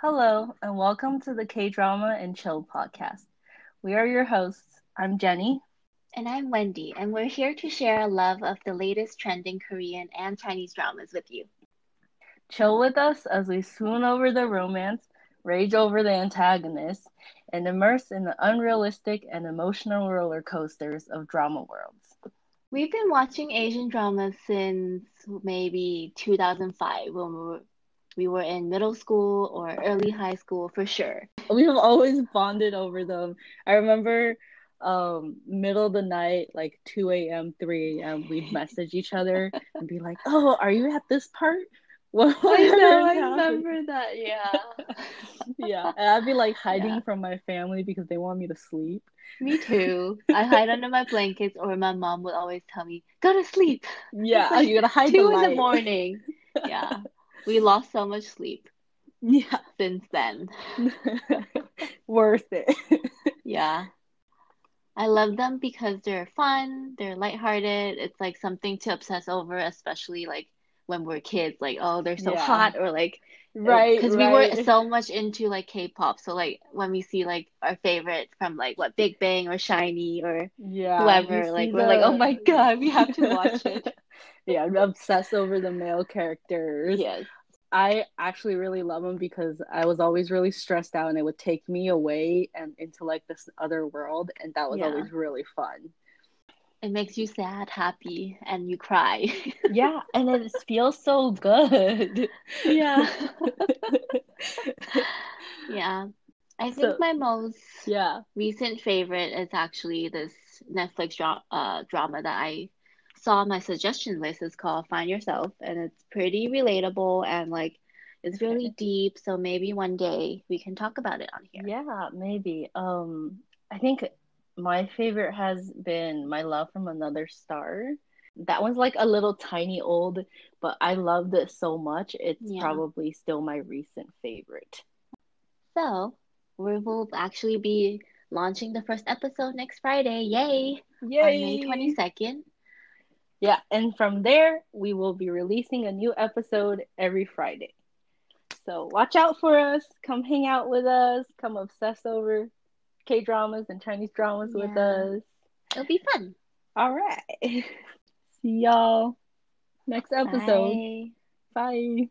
Hello, and welcome to the K Drama and Chill podcast. We are your hosts. I'm Jenny. And I'm Wendy, and we're here to share a love of the latest trending Korean and Chinese dramas with you. Chill with us as we swoon over the romance, rage over the antagonists, and immerse in the unrealistic and emotional roller coasters of drama worlds. We've been watching Asian dramas since maybe 2005 when we were we were in middle school or early high school for sure. We've always bonded over them. I remember um middle of the night like 2 a.m 3 a.m we'd message each other and be like oh are you at this part? I know i remember that yeah. Yeah and i'd be like hiding yeah. from my family because they want me to sleep. Me too. I hide under my blankets or my mom would always tell me go to sleep. Yeah like you gotta hide two the in the morning. Yeah we lost so much sleep. Yeah. Since then. Worth it. yeah. I love them because they're fun, they're lighthearted. It's like something to obsess over, especially like when we're kids, like, oh, they're so yeah. hot, or like, uh, right. Because right. we were so much into like K pop. So, like, when we see like our favorite from like what Big Bang or SHINee or yeah, whoever, like, we're like, oh my God, we have to watch it. Yeah, I'm obsessed over the male characters. Yes. I actually really love them because I was always really stressed out and it would take me away and into like this other world and that was yeah. always really fun. It makes you sad, happy, and you cry. yeah, and it feels so good. Yeah. yeah. I think so, my most yeah recent favorite is actually this Netflix dra- uh, drama that I saw my suggestion list is called Find Yourself, and it's pretty relatable and like it's really deep. So maybe one day we can talk about it on here. Yeah, maybe. Um, I think my favorite has been My Love from Another Star. That one's like a little tiny old, but I loved it so much. It's yeah. probably still my recent favorite. So we will actually be launching the first episode next Friday. Yay! Yay! On May twenty second. Yeah, and from there, we will be releasing a new episode every Friday. So watch out for us. Come hang out with us. Come obsess over K dramas and Chinese dramas yeah. with us. It'll be fun. All right. See y'all next episode. Bye. Bye.